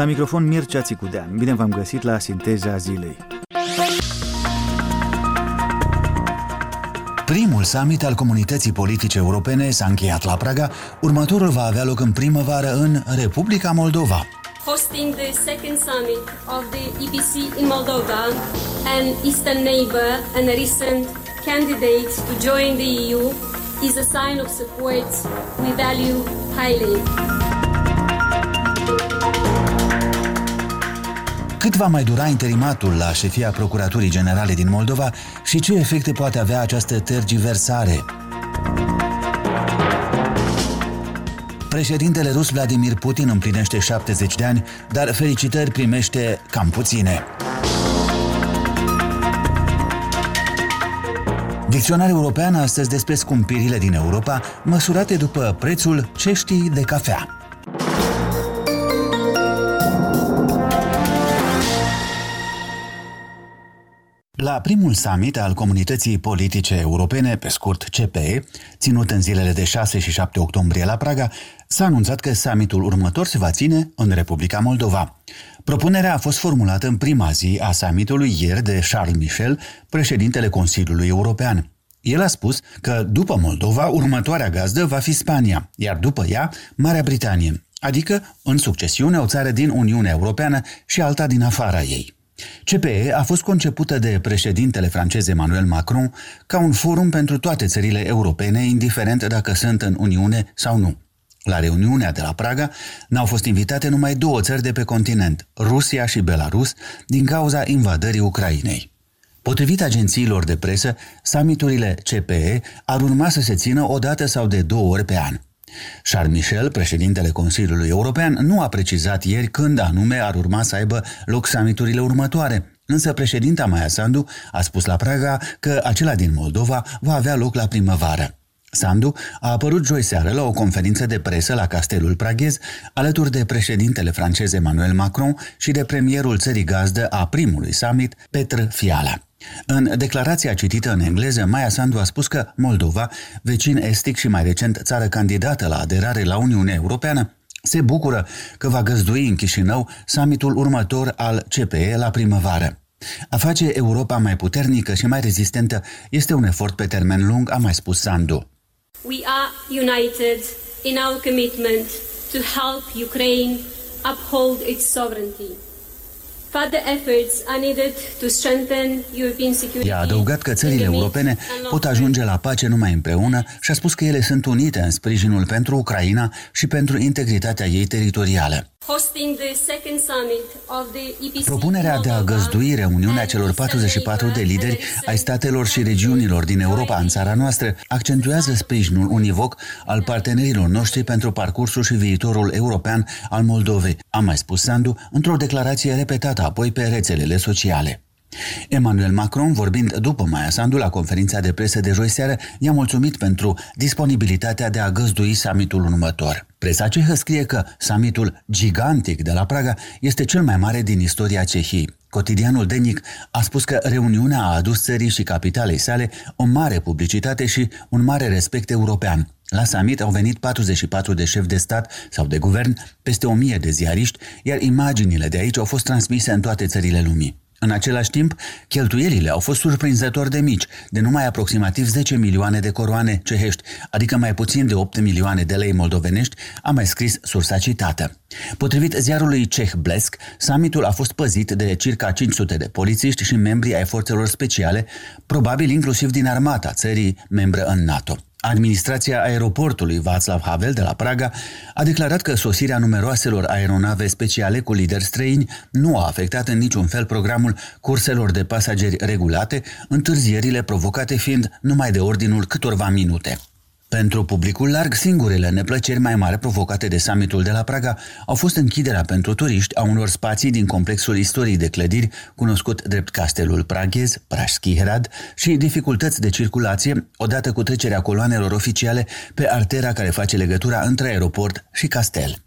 La microfon Mircea Țicudean. Bine v-am găsit la Sinteza Zilei. Primul summit al comunității politice europene s-a încheiat la Praga, următorul va avea loc în primăvară în Republica Moldova. Hosting the second summit of the EPC in Moldova, an eastern neighbor and a recent candidate to join the EU, is a sign of support we value highly. Cât va mai dura interimatul la șefia Procuraturii Generale din Moldova și ce efecte poate avea această tergiversare? Președintele rus Vladimir Putin împlinește 70 de ani, dar felicitări primește cam puține. Dicționar european astăzi despre scumpirile din Europa, măsurate după prețul ceștii de cafea. La primul summit al Comunității Politice Europene, pe scurt CPE, ținut în zilele de 6 și 7 octombrie la Praga, s-a anunțat că summitul următor se va ține în Republica Moldova. Propunerea a fost formulată în prima zi a summitului ieri de Charles Michel, președintele Consiliului European. El a spus că după Moldova, următoarea gazdă va fi Spania, iar după ea, Marea Britanie, adică în succesiune o țară din Uniunea Europeană și alta din afara ei. CPE a fost concepută de președintele francez Emmanuel Macron ca un forum pentru toate țările europene, indiferent dacă sunt în Uniune sau nu. La reuniunea de la Praga n-au fost invitate numai două țări de pe continent, Rusia și Belarus, din cauza invadării Ucrainei. Potrivit agențiilor de presă, summiturile CPE ar urma să se țină o dată sau de două ori pe an. Charles Michel, președintele Consiliului European, nu a precizat ieri când anume ar urma să aibă loc summiturile următoare, însă președinta Maia Sandu a spus la Praga că acela din Moldova va avea loc la primăvară. Sandu a apărut joi seară la o conferință de presă la Castelul Praghez, alături de președintele francez Emmanuel Macron și de premierul țării gazdă a primului summit, Petr Fiala. În declarația citită în engleză, Maia Sandu a spus că Moldova, vecin estic și mai recent țară candidată la aderare la Uniunea Europeană, se bucură că va găzdui în Chișinău summitul următor al CPE la primăvară. A face Europa mai puternică și mai rezistentă este un efort pe termen lung, a mai spus Sandu. We are united in our commitment to help Ukraine uphold its sovereignty. I-a adăugat că țările europene pot ajunge la pace numai împreună și a spus că ele sunt unite în sprijinul pentru Ucraina și pentru integritatea ei teritorială. Propunerea de a găzdui reuniunea celor 44 de lideri ai statelor și regiunilor din Europa în țara noastră accentuează sprijinul univoc al partenerilor noștri pentru parcursul și viitorul european al Moldovei, a mai spus Sandu într-o declarație repetată apoi pe rețelele sociale. Emmanuel Macron, vorbind după Maia Sandu la conferința de presă de joi seară, i-a mulțumit pentru disponibilitatea de a găzdui summitul următor. Presa cehă scrie că summitul gigantic de la Praga este cel mai mare din istoria Cehiei. Cotidianul Denic a spus că reuniunea a adus țării și capitalei sale o mare publicitate și un mare respect european. La summit au venit 44 de șefi de stat sau de guvern, peste 1000 de ziariști, iar imaginile de aici au fost transmise în toate țările lumii. În același timp, cheltuielile au fost surprinzător de mici, de numai aproximativ 10 milioane de coroane cehești, adică mai puțin de 8 milioane de lei moldovenești, a mai scris sursa citată. Potrivit ziarului ceh Blesk, summitul a fost păzit de circa 500 de polițiști și membri ai forțelor speciale, probabil inclusiv din armata țării membră în NATO. Administrația aeroportului Václav Havel de la Praga a declarat că sosirea numeroaselor aeronave speciale cu lideri străini nu a afectat în niciun fel programul curselor de pasageri regulate, întârzierile provocate fiind numai de ordinul câtorva minute. Pentru publicul larg, singurele neplăceri mai mari provocate de summitul de la Praga au fost închiderea pentru turiști a unor spații din complexul istoriei de clădiri, cunoscut drept Castelul Praghez, Prașski Hrad, și dificultăți de circulație, odată cu trecerea coloanelor oficiale pe artera care face legătura între aeroport și castel.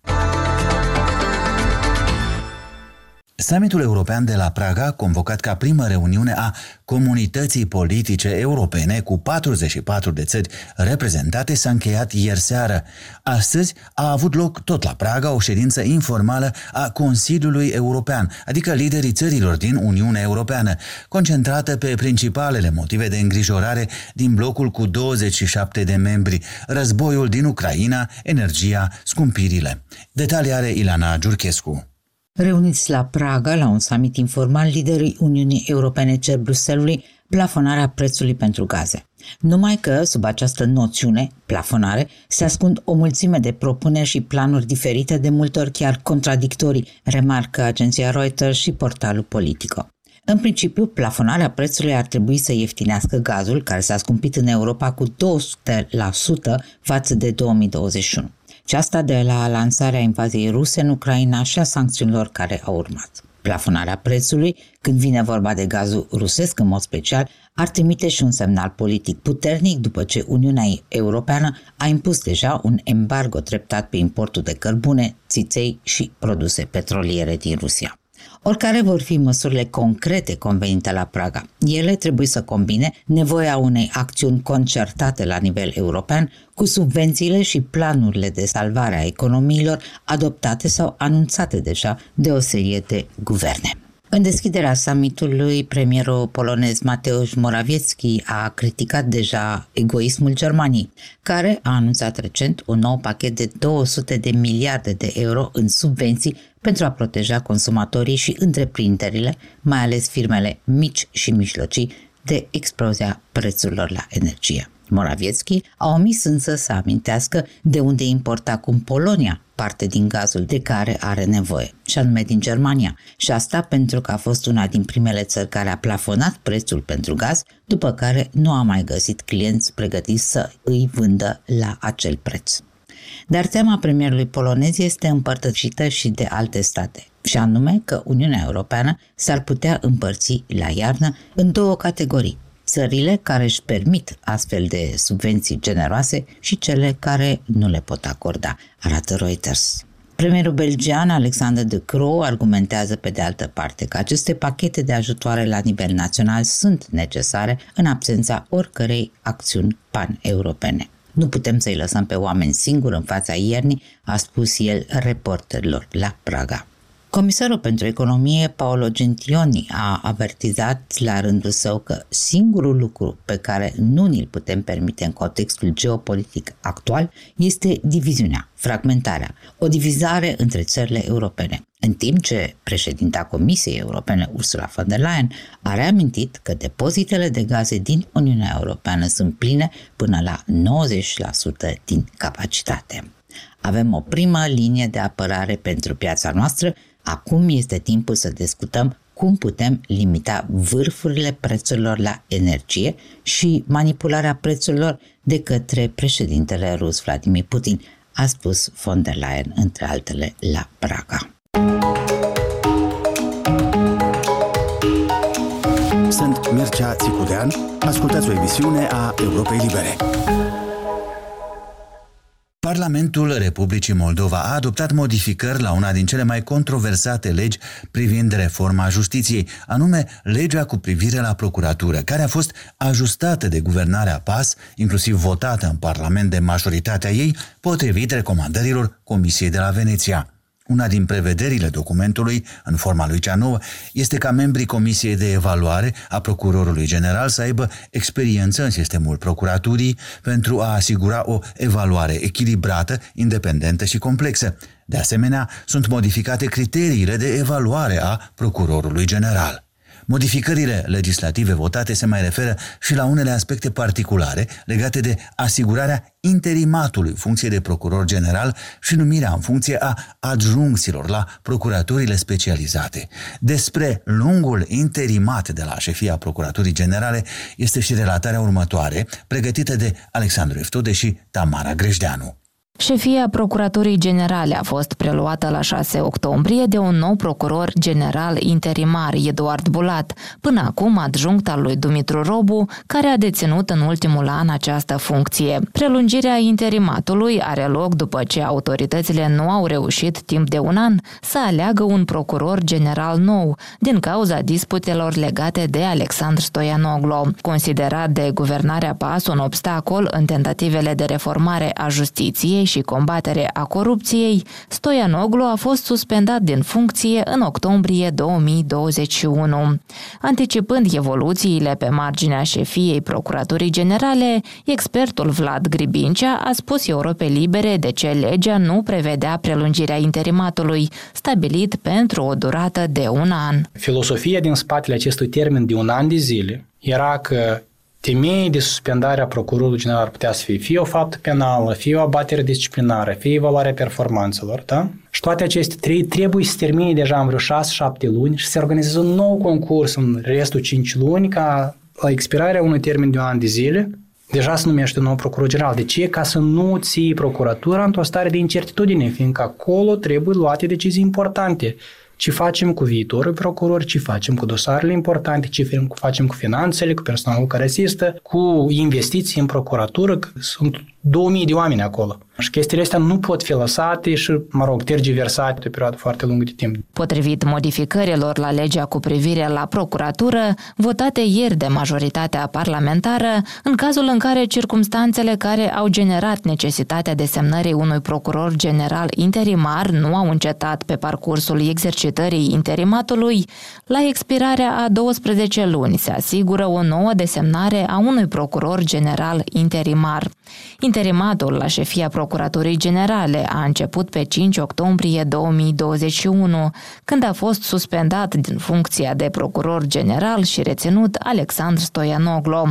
Summitul european de la Praga, convocat ca primă reuniune a comunității politice europene cu 44 de țări reprezentate, s-a încheiat ieri seară. Astăzi a avut loc tot la Praga o ședință informală a Consiliului European, adică liderii țărilor din Uniunea Europeană, concentrată pe principalele motive de îngrijorare din blocul cu 27 de membri, războiul din Ucraina, energia, scumpirile. Detalii are Ilana Giurchescu. Reuniți la Praga, la un summit informal, liderii Uniunii Europene cer Bruselului plafonarea prețului pentru gaze. Numai că, sub această noțiune, plafonare, se ascund o mulțime de propuneri și planuri diferite, de multe ori chiar contradictorii, remarcă agenția Reuters și portalul Politico. În principiu, plafonarea prețului ar trebui să ieftinească gazul, care s-a scumpit în Europa cu 200% față de 2021 și asta de la lansarea invaziei ruse în Ucraina și a sancțiunilor care au urmat. Plafonarea prețului, când vine vorba de gazul rusesc în mod special, ar trimite și un semnal politic puternic după ce Uniunea Europeană a impus deja un embargo treptat pe importul de cărbune, țiței și produse petroliere din Rusia. Oricare vor fi măsurile concrete convenite la Praga, ele trebuie să combine nevoia unei acțiuni concertate la nivel european cu subvențiile și planurile de salvare a economiilor adoptate sau anunțate deja de o serie de guverne. În deschiderea summitului, premierul polonez Mateusz Morawiecki a criticat deja egoismul Germaniei, care a anunțat recent un nou pachet de 200 de miliarde de euro în subvenții pentru a proteja consumatorii și întreprinderile, mai ales firmele mici și mijlocii, de explozia prețurilor la energie. Morawiecki a omis însă să amintească de unde importă acum Polonia parte din gazul de care are nevoie, și anume din Germania. Și asta pentru că a fost una din primele țări care a plafonat prețul pentru gaz, după care nu a mai găsit clienți pregătiți să îi vândă la acel preț. Dar tema premierului polonez este împărtășită și de alte state, și anume că Uniunea Europeană s-ar putea împărți la iarnă în două categorii, țările care își permit astfel de subvenții generoase și cele care nu le pot acorda, arată Reuters. Premierul belgian Alexander de Croo argumentează pe de altă parte că aceste pachete de ajutoare la nivel național sunt necesare în absența oricărei acțiuni pan-europene. Nu putem să-i lăsăm pe oameni singuri în fața iernii, a spus el reporterilor la Praga. Comisarul pentru economie, Paolo Gentioni, a avertizat la rândul său că singurul lucru pe care nu ni-l putem permite în contextul geopolitic actual este diviziunea, fragmentarea, o divizare între țările europene. În timp ce președinta Comisiei Europene, Ursula von der Leyen, a reamintit că depozitele de gaze din Uniunea Europeană sunt pline până la 90% din capacitate. Avem o primă linie de apărare pentru piața noastră Acum este timpul să discutăm cum putem limita vârfurile prețurilor la energie și manipularea prețurilor de către președintele rus Vladimir Putin, a spus von der Leyen, între altele, la Praga. Sunt Mircea Țicudean, ascultați o emisiune a Europei Libere. Parlamentul Republicii Moldova a adoptat modificări la una din cele mai controversate legi privind reforma justiției, anume legea cu privire la procuratură, care a fost ajustată de guvernarea PAS, inclusiv votată în Parlament de majoritatea ei, potrivit recomandărilor Comisiei de la Veneția. Una din prevederile documentului, în forma lui cea nouă, este ca membrii Comisiei de Evaluare a Procurorului General să aibă experiență în sistemul procuraturii pentru a asigura o evaluare echilibrată, independentă și complexă. De asemenea, sunt modificate criteriile de evaluare a Procurorului General. Modificările legislative votate se mai referă și la unele aspecte particulare legate de asigurarea interimatului funcției de procuror general și numirea în funcție a adjuncților la procuraturile specializate. Despre lungul interimat de la șefia Procuraturii Generale este și relatarea următoare, pregătită de Alexandru Eftodeș și Tamara Greșdeanu. Șefia Procuraturii Generale a fost preluată la 6 octombrie de un nou procuror general interimar, Eduard Bulat, până acum adjunct al lui Dumitru Robu, care a deținut în ultimul an această funcție. Prelungirea interimatului are loc după ce autoritățile nu au reușit timp de un an să aleagă un procuror general nou, din cauza disputelor legate de Alexandru Stoianoglo, considerat de guvernarea PAS un obstacol în tentativele de reformare a justiției și combatere a corupției, Stoianoglu a fost suspendat din funcție în octombrie 2021. Anticipând evoluțiile pe marginea șefiei Procuraturii Generale, expertul Vlad Gribincea a spus Europe Libere de ce legea nu prevedea prelungirea interimatului, stabilit pentru o durată de un an. Filosofia din spatele acestui termen de un an de zile era că Temei de suspendare a procurorului general ar putea să fie fie o faptă penală, fie o abatere disciplinară, fie evaluarea performanțelor, da? Și toate aceste trei trebuie să termine deja în vreo 6-7 luni și să se organizeze un nou concurs în restul 5 luni ca la expirarea unui termen de un an de zile deja se numește nou procuror general. De ce? Ca să nu ții procuratura într-o stare de incertitudine, fiindcă acolo trebuie luate decizii importante ce facem cu viitorul procuror, ce facem cu dosarele importante, ce facem cu finanțele, cu personalul care asistă, cu investiții în procuratură, sunt 2000 de oameni acolo. Și chestiile astea nu pot fi lăsate și, mă rog, tergiversate pe o perioadă foarte lungă de timp. Potrivit modificărilor la legea cu privire la procuratură, votate ieri de majoritatea parlamentară, în cazul în care circumstanțele care au generat necesitatea desemnării unui procuror general interimar nu au încetat pe parcursul exercitării interimatului, la expirarea a 12 luni se asigură o nouă desemnare a unui procuror general interimar. Interimatul la șefia Procuraturii Generale a început pe 5 octombrie 2021, când a fost suspendat din funcția de procuror general și reținut Alexandru Stoianoglo.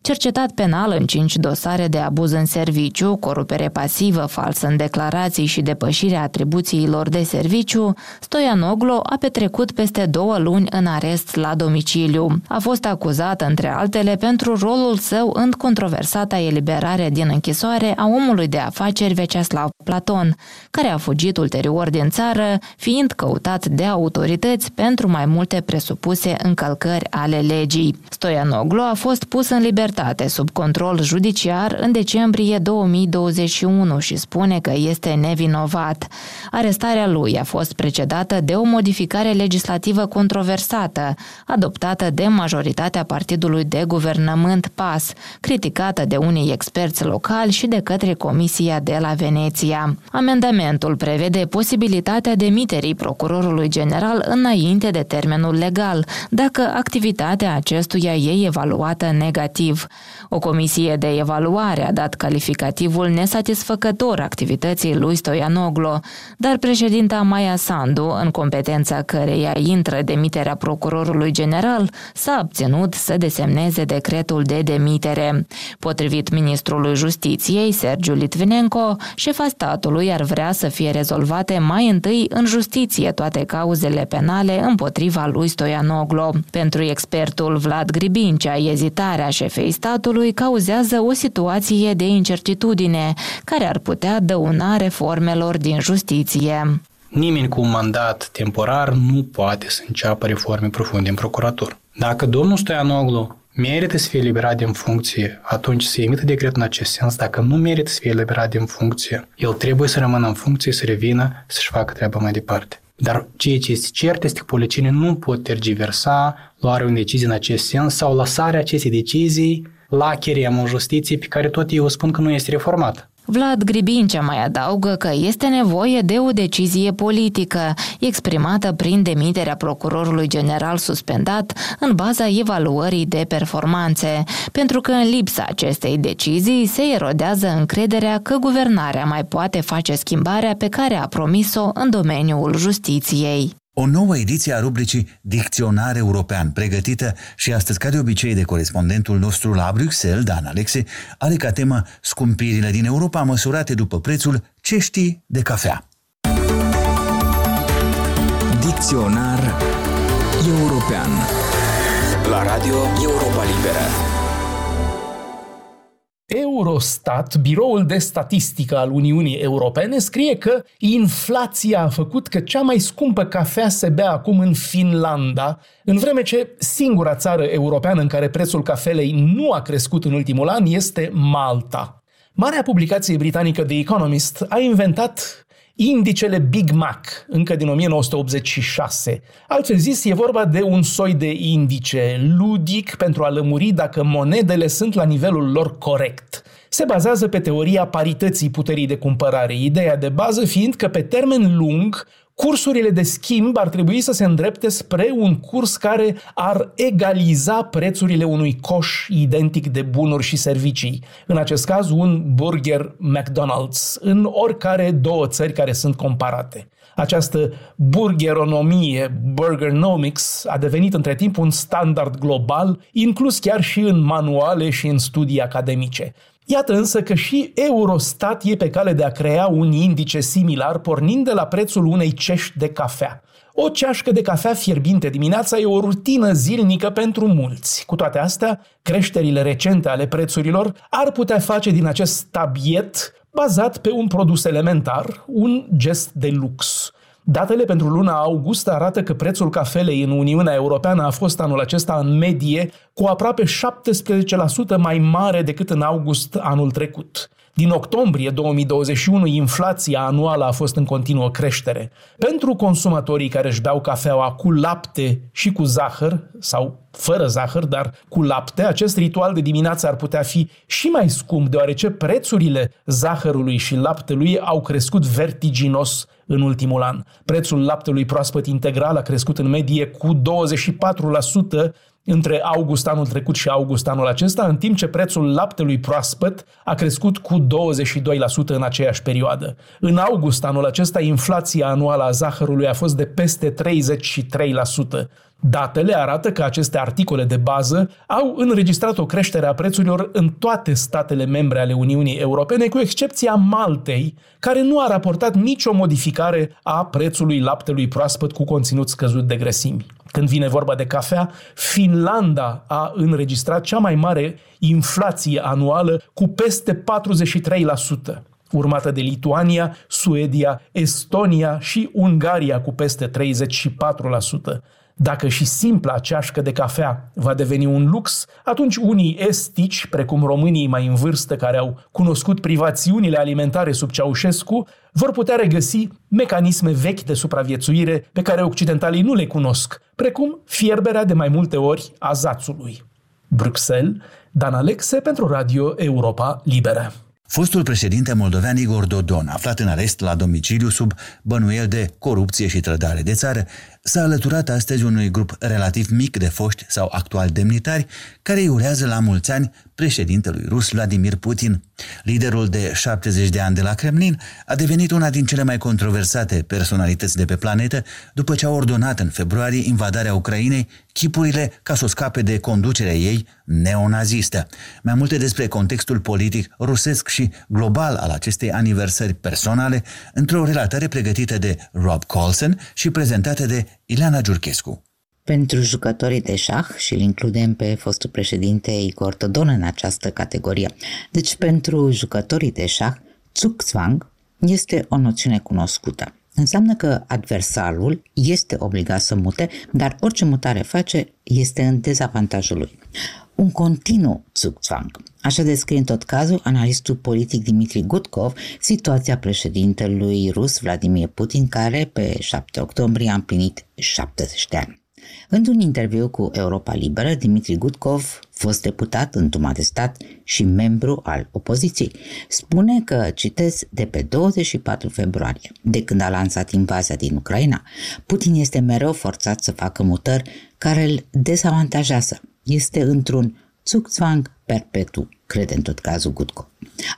Cercetat penal în cinci dosare de abuz în serviciu, corupere pasivă, falsă în declarații și depășirea atribuțiilor de serviciu, Stoianoglo a petrecut peste două luni în arest la domiciliu. A fost acuzat, între altele, pentru rolul său în controversata eliberare din închisoare scrisoare a omului de afaceri Veceslav Platon, care a fugit ulterior din țară, fiind căutat de autorități pentru mai multe presupuse încălcări ale legii. Stoianoglu a fost pus în libertate sub control judiciar în decembrie 2021 și spune că este nevinovat. Arestarea lui a fost precedată de o modificare legislativă controversată, adoptată de majoritatea partidului de guvernământ PAS, criticată de unii experți locali și de către Comisia de la Veneția. Amendamentul prevede posibilitatea demiterii procurorului general înainte de termenul legal, dacă activitatea acestuia e evaluată negativ. O comisie de evaluare a dat calificativul nesatisfăcător activității lui Stoianoglo, dar președinta Maia Sandu, în competența căreia intră demiterea procurorului general, s-a abținut să desemneze decretul de demitere. Potrivit ministrului Justiției, Justiției, Sergiu Litvinenko, șefa statului ar vrea să fie rezolvate mai întâi în justiție toate cauzele penale împotriva lui Stoianoglo. Pentru expertul Vlad Gribincea, ezitarea șefei statului cauzează o situație de incertitudine care ar putea dăuna reformelor din justiție. Nimeni cu un mandat temporar nu poate să înceapă reforme profunde în procuratură. Dacă domnul Stoianoglu merită să fie eliberat din funcție, atunci se emită decret în acest sens. Dacă nu merită să fie eliberat din funcție, el trebuie să rămână în funcție, să revină, să-și facă treaba mai departe. Dar ceea ce este cert este că polițienii nu pot tergiversa luarea unei decizii în acest sens sau lăsarea acestei decizii la cheremul justiției pe care tot eu spun că nu este reformată. Vlad Gribincea mai adaugă că este nevoie de o decizie politică, exprimată prin demiterea procurorului general suspendat în baza evaluării de performanțe, pentru că în lipsa acestei decizii se erodează încrederea că guvernarea mai poate face schimbarea pe care a promis-o în domeniul justiției. O nouă ediție a rubricii Dicționar European, pregătită și astăzi, ca de obicei, de corespondentul nostru la Bruxelles, Dan Alexe, are ca temă scumpirile din Europa măsurate după prețul ce știi de cafea. Dicționar European La Radio Europa Liberă Eurostat, biroul de statistică al Uniunii Europene, scrie că inflația a făcut că cea mai scumpă cafea se bea acum în Finlanda, în vreme ce singura țară europeană în care prețul cafelei nu a crescut în ultimul an este Malta. Marea publicație britanică The Economist a inventat indicele Big Mac, încă din 1986. Altfel zis, e vorba de un soi de indice ludic pentru a lămuri dacă monedele sunt la nivelul lor corect. Se bazează pe teoria parității puterii de cumpărare, ideea de bază fiind că pe termen lung cursurile de schimb ar trebui să se îndrepte spre un curs care ar egaliza prețurile unui coș identic de bunuri și servicii. În acest caz, un burger McDonald's, în oricare două țări care sunt comparate. Această burgeronomie, burgernomics, a devenit între timp un standard global, inclus chiar și în manuale și în studii academice. Iată însă că și Eurostat e pe cale de a crea un indice similar pornind de la prețul unei cești de cafea. O ceașcă de cafea fierbinte dimineața e o rutină zilnică pentru mulți. Cu toate astea, creșterile recente ale prețurilor ar putea face din acest tabiet bazat pe un produs elementar, un gest de lux. Datele pentru luna august arată că prețul cafelei în Uniunea Europeană a fost anul acesta în medie cu aproape 17% mai mare decât în august anul trecut. Din octombrie 2021, inflația anuală a fost în continuă creștere. Pentru consumatorii care își beau cafeaua cu lapte și cu zahăr, sau fără zahăr, dar cu lapte, acest ritual de dimineață ar putea fi și mai scump, deoarece prețurile zahărului și laptelui au crescut vertiginos în ultimul an. Prețul laptelui proaspăt integral a crescut în medie cu 24% între august anul trecut și august anul acesta, în timp ce prețul laptelui proaspăt a crescut cu 22% în aceeași perioadă. În august anul acesta, inflația anuală a zahărului a fost de peste 33%. Datele arată că aceste articole de bază au înregistrat o creștere a prețurilor în toate statele membre ale Uniunii Europene, cu excepția Maltei, care nu a raportat nicio modificare a prețului laptelui proaspăt cu conținut scăzut de grăsimi. Când vine vorba de cafea, Finlanda a înregistrat cea mai mare inflație anuală cu peste 43% urmată de Lituania, Suedia, Estonia și Ungaria cu peste 34%. Dacă și simpla ceașcă de cafea va deveni un lux, atunci unii estici, precum românii mai în vârstă care au cunoscut privațiunile alimentare sub Ceaușescu, vor putea regăsi mecanisme vechi de supraviețuire pe care occidentalii nu le cunosc, precum fierberea de mai multe ori a zațului. Bruxelles, Dan Alexe pentru Radio Europa Liberă. Fostul președinte moldovean Igor Dodon, aflat în arest la domiciliu sub bănuiel de corupție și trădare de țară, s-a alăturat astăzi unui grup relativ mic de foști sau actuali demnitari care îi urează la mulți ani președintelui rus Vladimir Putin. Liderul de 70 de ani de la Kremlin a devenit una din cele mai controversate personalități de pe planetă după ce a ordonat în februarie invadarea Ucrainei, chipurile ca să o scape de conducerea ei neonazistă. Mai multe despre contextul politic rusesc și global al acestei aniversări personale într-o relatare pregătită de Rob Colson și prezentată de Ileana Giurchescu. Pentru jucătorii de șah și îl includem pe fostul președinte Igor Todon în această categorie. Deci pentru jucătorii de șah, Zugzwang este o noțiune cunoscută. Înseamnă că adversarul este obligat să mute, dar orice mutare face este în dezavantajul lui. Un continuu Zugzwang. Așa descrie în tot cazul analistul politic Dimitri Gutkov situația președintelui rus Vladimir Putin, care pe 7 octombrie a împlinit 70 de ani. Într-un interviu cu Europa Liberă, Dimitri Gutkov, fost deputat în Duma de Stat și membru al opoziției, spune că, citez, de pe 24 februarie, de când a lansat invazia din Ucraina, Putin este mereu forțat să facă mutări care îl dezavantajează. Este într-un Zugzwang perpetu, crede în tot cazul Gutko.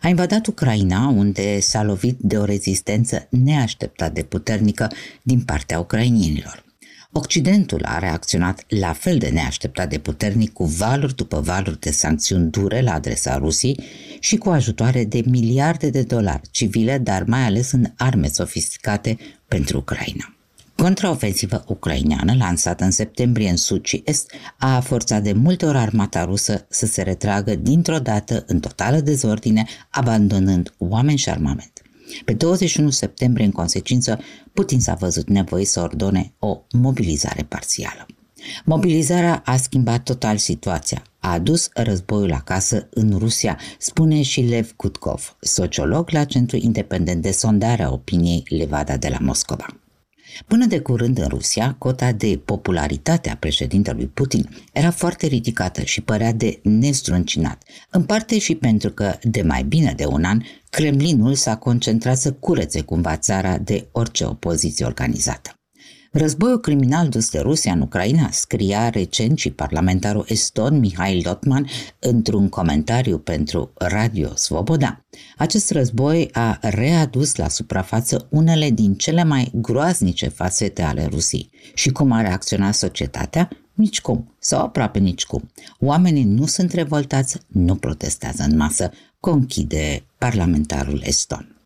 A invadat Ucraina, unde s-a lovit de o rezistență neașteptat de puternică din partea ucrainienilor. Occidentul a reacționat la fel de neașteptat de puternic cu valuri după valuri de sancțiuni dure la adresa Rusiei și cu ajutoare de miliarde de dolari civile, dar mai ales în arme sofisticate pentru Ucraina. Contraofensivă ucraineană, lansată în septembrie în sud și est, a forțat de multe ori armata rusă să se retragă dintr-o dată în totală dezordine, abandonând oameni și armament. Pe 21 septembrie, în consecință, Putin s-a văzut nevoit să ordone o mobilizare parțială. Mobilizarea a schimbat total situația, a adus războiul acasă în Rusia, spune și Lev Kutkov, sociolog la Centrul Independent de Sondare a Opiniei Levada de la Moscova. Până de curând în Rusia, cota de popularitate a președintelui Putin era foarte ridicată și părea de nestruncinat, în parte și pentru că, de mai bine de un an, Kremlinul s-a concentrat să curețe cumva țara de orice opoziție organizată. Războiul criminal dus de Rusia în Ucraina, scria recent și parlamentarul eston Mihail Lotman într-un comentariu pentru Radio Svoboda. Acest război a readus la suprafață unele din cele mai groaznice fațete ale Rusiei. Și cum a reacționat societatea? Nici cum, sau aproape nici cum. Oamenii nu sunt revoltați, nu protestează în masă, conchide parlamentarul eston.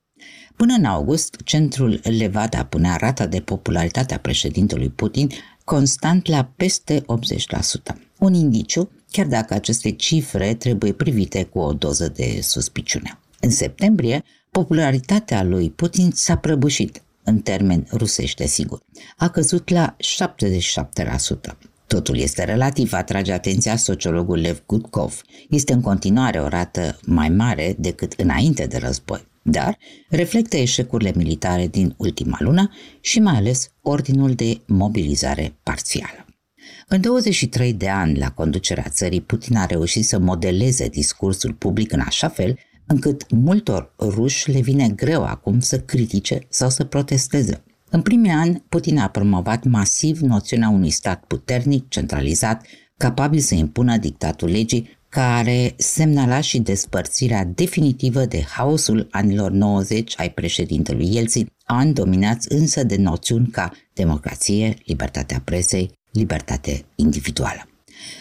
Până în august, centrul Levada punea rata de popularitate a președintelui Putin constant la peste 80%. Un indiciu, chiar dacă aceste cifre trebuie privite cu o doză de suspiciune. În septembrie, popularitatea lui Putin s-a prăbușit, în termeni rusește sigur. A căzut la 77%. Totul este relativ, atrage atenția sociologul Lev Gutkov. Este în continuare o rată mai mare decât înainte de război dar reflectă eșecurile militare din ultima lună și mai ales ordinul de mobilizare parțială. În 23 de ani la conducerea țării, Putin a reușit să modeleze discursul public în așa fel încât multor ruși le vine greu acum să critique sau să protesteze. În primii ani, Putin a promovat masiv noțiunea unui stat puternic, centralizat, capabil să impună dictatul legii care semnala și despărțirea definitivă de haosul anilor 90 ai președintelui Yeltsin, ani dominați însă de noțiuni ca democrație, libertatea presei, libertate individuală.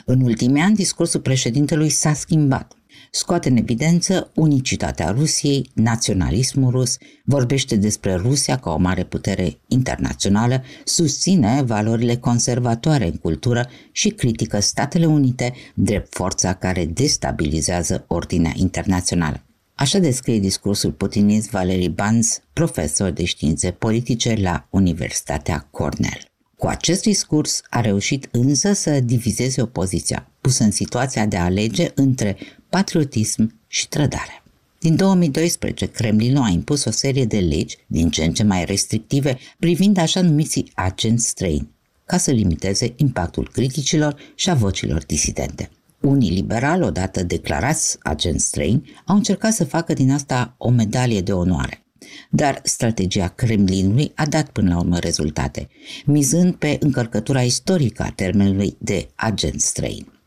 În ultimii ani, discursul președintelui s-a schimbat scoate în evidență unicitatea Rusiei, naționalismul rus, vorbește despre Rusia ca o mare putere internațională, susține valorile conservatoare în cultură și critică Statele Unite drept forța care destabilizează ordinea internațională. Așa descrie discursul putinist Valery Banz, profesor de științe politice la Universitatea Cornell. Cu acest discurs a reușit însă să divizeze opoziția, pusă în situația de a alege între patriotism și trădare. Din 2012, Kremlinul a impus o serie de legi, din ce în ce mai restrictive, privind așa numiții agenți străini, ca să limiteze impactul criticilor și a vocilor disidente. Unii liberali, odată declarați agenți străini, au încercat să facă din asta o medalie de onoare. Dar strategia Kremlinului a dat până la urmă rezultate, mizând pe încărcătura istorică a termenului de agent străin.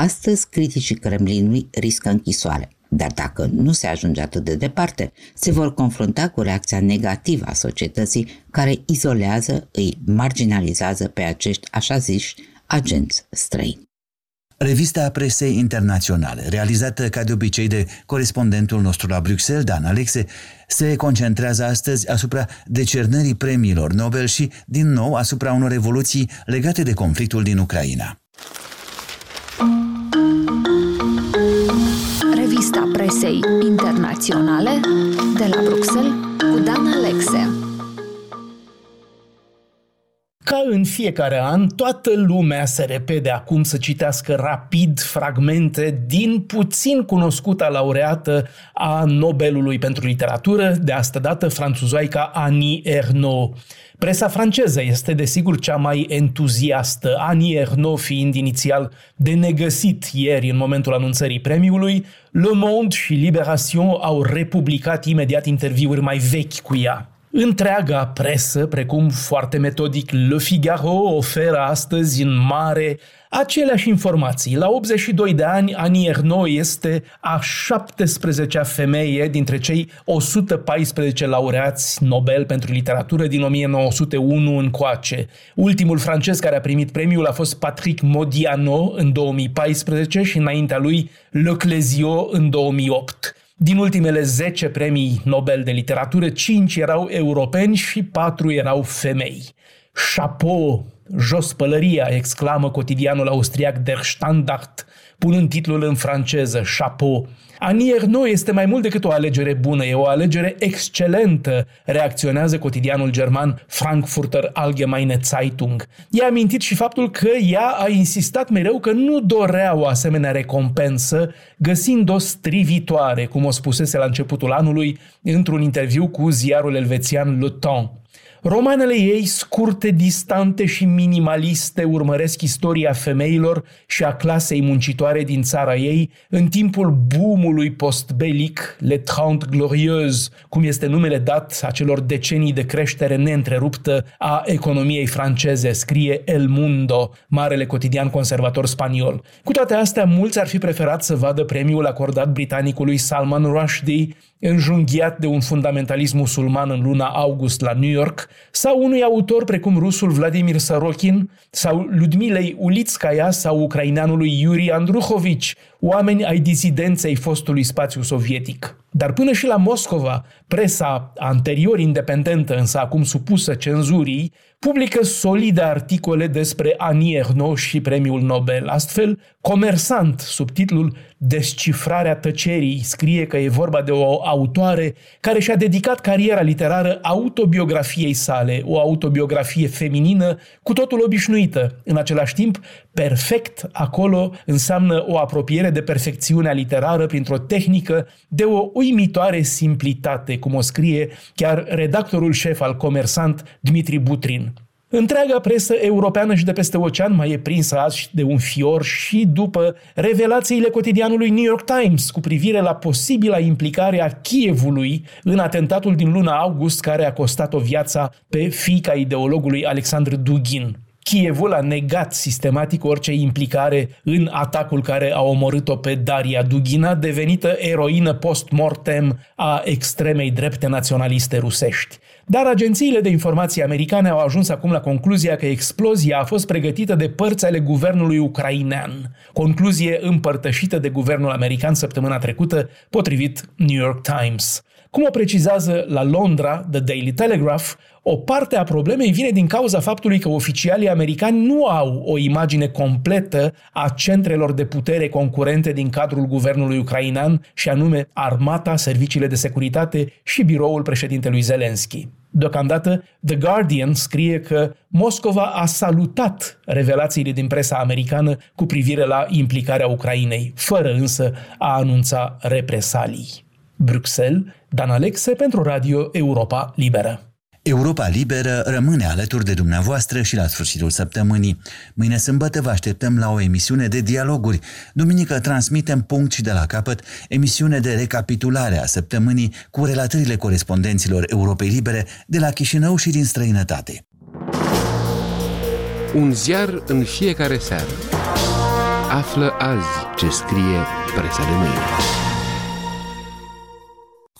Astăzi, criticii Kremlinului riscă închisoare, dar dacă nu se ajunge atât de departe, se vor confrunta cu reacția negativă a societății care izolează, îi marginalizează pe acești așa ziși agenți străini. Revista presei internaționale, realizată ca de obicei de corespondentul nostru la Bruxelles, Dan Alexe, se concentrează astăzi asupra decernării premiilor Nobel și, din nou, asupra unor evoluții legate de conflictul din Ucraina. Revista presei internaționale de la Bruxelles cu Dan Alexe. Ca în fiecare an, toată lumea se repede acum să citească rapid fragmente din puțin cunoscuta laureată a Nobelului pentru literatură, de asta dată franțuzoica Annie Ernaux. Presa franceză este desigur cea mai entuziastă, Annie Ernaux fiind inițial de negăsit ieri în momentul anunțării premiului, Le Monde și Libération au republicat imediat interviuri mai vechi cu ea. Întreaga presă, precum foarte metodic Le Figaro, oferă astăzi în mare aceleași informații. La 82 de ani, Annie Ernaux este a 17-a femeie dintre cei 114 laureați Nobel pentru literatură din 1901 încoace. Ultimul francez care a primit premiul a fost Patrick Modiano în 2014 și înaintea lui Le Clésio în 2008. Din ultimele 10 premii Nobel de literatură, 5 erau europeni și 4 erau femei. Chapeau, jos pălăria, exclamă cotidianul austriac Der Standard, punând titlul în franceză, Chapeau. Annie Ernaux este mai mult decât o alegere bună, e o alegere excelentă, reacționează cotidianul german Frankfurter Allgemeine Zeitung. I-a amintit și faptul că ea a insistat mereu că nu dorea o asemenea recompensă, găsind-o strivitoare, cum o spusese la începutul anului într-un interviu cu ziarul elvețian Le Temps. Romanele ei, scurte, distante și minimaliste, urmăresc istoria femeilor și a clasei muncitoare din țara ei în timpul boomului postbelic, Le Trente Glorieuses, cum este numele dat acelor decenii de creștere neîntreruptă a economiei franceze, scrie El Mundo, marele cotidian conservator spaniol. Cu toate astea, mulți ar fi preferat să vadă premiul acordat britanicului Salman Rushdie, înjunghiat de un fundamentalist musulman în luna august la New York, sau unui autor precum rusul Vladimir Sorokin sau Ludmilei Ulitskaya sau ucraineanului Yuri Andruhovici, oameni ai disidenței fostului spațiu sovietic. Dar până și la Moscova, presa anterior independentă, însă acum supusă cenzurii, publică solide articole despre Annie Ernaux și premiul Nobel. Astfel, Comersant, sub titlul Descifrarea tăcerii, scrie că e vorba de o autoare care și-a dedicat cariera literară autobiografiei sale, o autobiografie feminină cu totul obișnuită. În același timp, perfect acolo înseamnă o apropiere de perfecțiunea literară printr-o tehnică de o uimitoare simplitate, cum o scrie chiar redactorul șef al Comersant, Dmitri Butrin. Întreaga presă europeană și de peste ocean mai e prinsă azi de un fior și după revelațiile cotidianului New York Times cu privire la posibila implicare a Kievului în atentatul din luna august care a costat-o viața pe fica ideologului Alexandru Dugin. Kievul a negat sistematic orice implicare în atacul care a omorât-o pe Daria Dugina, devenită eroină post-mortem a extremei drepte naționaliste rusești. Dar agențiile de informații americane au ajuns acum la concluzia că explozia a fost pregătită de părți ale guvernului ucrainean, concluzie împărtășită de guvernul american săptămâna trecută, potrivit New York Times. Cum o precizează la Londra The Daily Telegraph, o parte a problemei vine din cauza faptului că oficialii americani nu au o imagine completă a centrelor de putere concurente din cadrul guvernului ucrainean, și anume armata, serviciile de securitate și biroul președintelui Zelensky. Deocamdată, The Guardian scrie că Moscova a salutat revelațiile din presa americană cu privire la implicarea Ucrainei, fără însă a anunța represalii. Bruxelles, Dan Alexe pentru Radio Europa Liberă. Europa Liberă rămâne alături de dumneavoastră și la sfârșitul săptămânii. Mâine sâmbătă vă așteptăm la o emisiune de dialoguri. Duminică transmitem punct și de la capăt emisiune de recapitulare a săptămânii cu relatările corespondenților Europei Libere de la Chișinău și din străinătate. Un ziar în fiecare seară. Află azi ce scrie presa de mâine.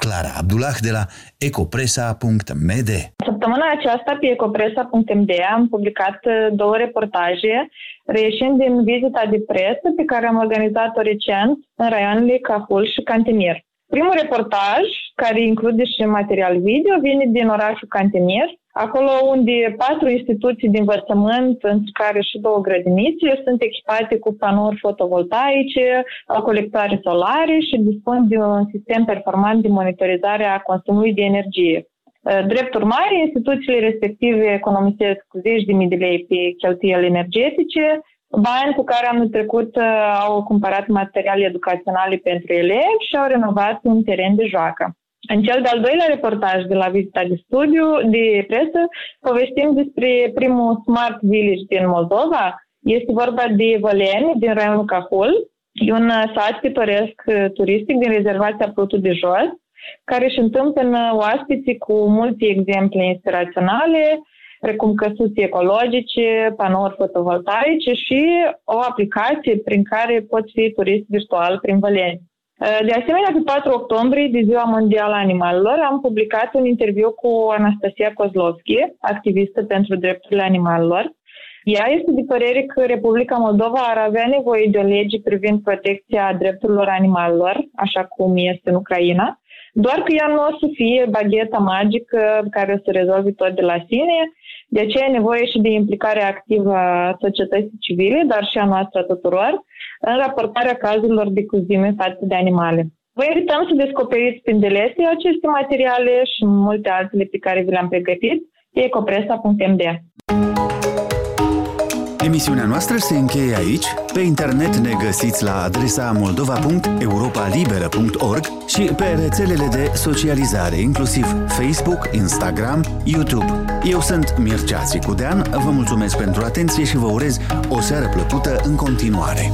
Clara Abdullah de la ecopresa.md Săptămâna aceasta pe ecopresa.md am publicat uh, două reportaje reieșind din vizita de presă pe care am organizat-o recent în raioanele Cahul și Cantemir. Primul reportaj, care include și material video, vine din orașul Cantemir, acolo unde patru instituții de învățământ, între care și două grădinițe, sunt echipate cu panouri fotovoltaice, colectoare solare și dispun de un sistem performant de monitorizare a consumului de energie. Drept urmare, instituțiile respective economisesc cu zeci de mii de lei pe cheltuieli energetice, bani cu care anul trecut au cumpărat materiale educaționale pentru elevi și au renovat un teren de joacă. În cel de-al doilea reportaj de la vizita de studiu, de presă, povestim despre primul Smart Village din Moldova. Este vorba de Văleni, din raionul Cahul, e un sat pitoresc turistic din rezervația Plutul de Jos, care își întâmpină oaspeții cu multe exemple inspiraționale, precum căsuți ecologice, panouri fotovoltaice și o aplicație prin care poți fi turist virtual prin Văleni. Uh, de asemenea, pe 4 octombrie, de Ziua Mondială a Animalelor, am publicat un interviu cu Anastasia Kozlovski, activistă pentru drepturile animalelor. Ea este de părere că Republica Moldova ar avea nevoie de o lege privind protecția drepturilor animalelor, așa cum este în Ucraina, Doar că ea nu o să fie bagheta magică care o să rezolve tot de la sine, de aceea e nevoie și de implicarea activă a societății civile, dar și a noastră tuturor, în raportarea cazurilor de cuzime față de animale. Vă invităm să descoperiți prin delese aceste materiale și multe altele pe care vi le-am pregătit pe ecopresa.md. Emisiunea noastră se încheie aici. Pe internet ne găsiți la adresa moldova.europalibera.org și pe rețelele de socializare, inclusiv Facebook, Instagram, YouTube. Eu sunt Mircea Țicudean, vă mulțumesc pentru atenție și vă urez o seară plăcută în continuare.